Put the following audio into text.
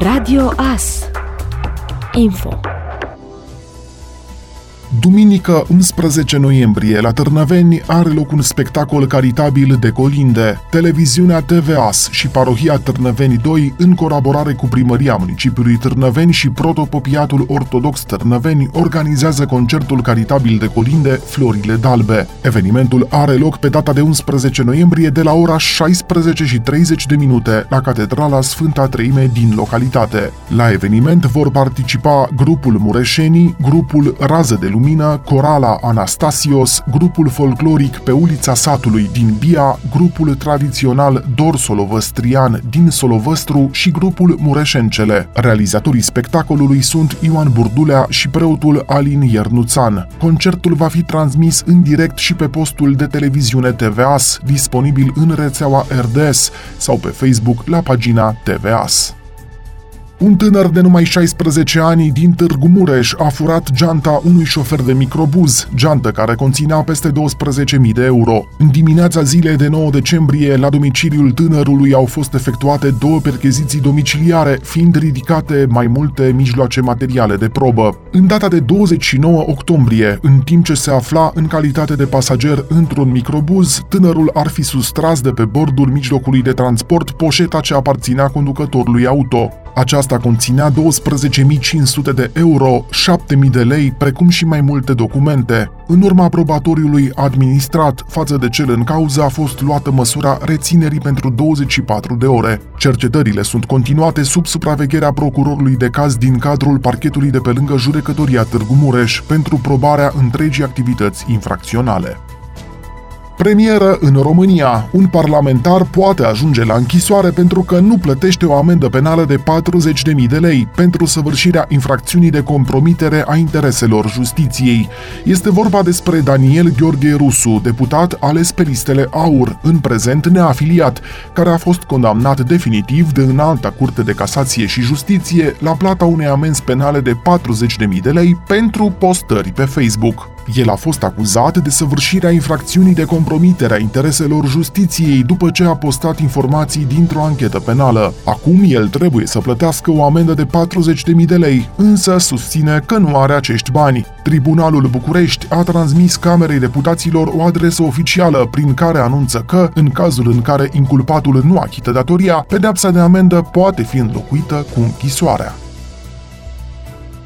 Radio AS Info Duminică 11 noiembrie, la Târnăveni, are loc un spectacol caritabil de colinde. Televiziunea TVAS și Parohia Târnăveni 2, în colaborare cu Primăria Municipiului Târnăveni și Protopopiatul Ortodox Târnăveni, organizează concertul caritabil de colinde Florile d'Albe. Evenimentul are loc pe data de 11 noiembrie de la ora 16 și 30 de minute la Catedrala Sfânta Treime din localitate. La eveniment vor participa grupul Mureșenii, grupul Rază de Lumină, Lumină, Corala Anastasios, grupul folcloric pe ulița satului din Bia, grupul tradițional Dor Solovăstrian din Solovăstru și grupul Mureșencele. Realizatorii spectacolului sunt Ioan Burdulea și preotul Alin Iernuțan. Concertul va fi transmis în direct și pe postul de televiziune TVAS, disponibil în rețeaua RDS sau pe Facebook la pagina TVAS. Un tânăr de numai 16 ani din Târgu Mureș a furat geanta unui șofer de microbuz, geantă care conținea peste 12.000 de euro. În dimineața zilei de 9 decembrie, la domiciliul tânărului au fost efectuate două percheziții domiciliare, fiind ridicate mai multe mijloace materiale de probă. În data de 29 octombrie, în timp ce se afla în calitate de pasager într-un microbuz, tânărul ar fi sustras de pe bordul mijlocului de transport poșeta ce aparținea conducătorului auto. Aceasta conținea 12.500 de euro, 7.000 de lei, precum și mai multe documente. În urma aprobatoriului administrat față de cel în cauză a fost luată măsura reținerii pentru 24 de ore. Cercetările sunt continuate sub supravegherea procurorului de caz din cadrul parchetului de pe lângă judecătoria Târgu Mureș pentru probarea întregii activități infracționale. Premieră în România. Un parlamentar poate ajunge la închisoare pentru că nu plătește o amendă penală de 40.000 de lei pentru săvârșirea infracțiunii de compromitere a intereselor justiției. Este vorba despre Daniel Gheorghe Rusu, deputat ales pe listele AUR, în prezent neafiliat, care a fost condamnat definitiv de înalta curte de casație și justiție la plata unei amenzi penale de 40.000 de lei pentru postări pe Facebook. El a fost acuzat de săvârșirea infracțiunii de compromitere a intereselor justiției după ce a postat informații dintr-o anchetă penală. Acum el trebuie să plătească o amendă de 40.000 de lei, însă susține că nu are acești bani. Tribunalul București a transmis Camerei Deputaților o adresă oficială prin care anunță că, în cazul în care inculpatul nu achită datoria, pedepsa de amendă poate fi înlocuită cu închisoarea.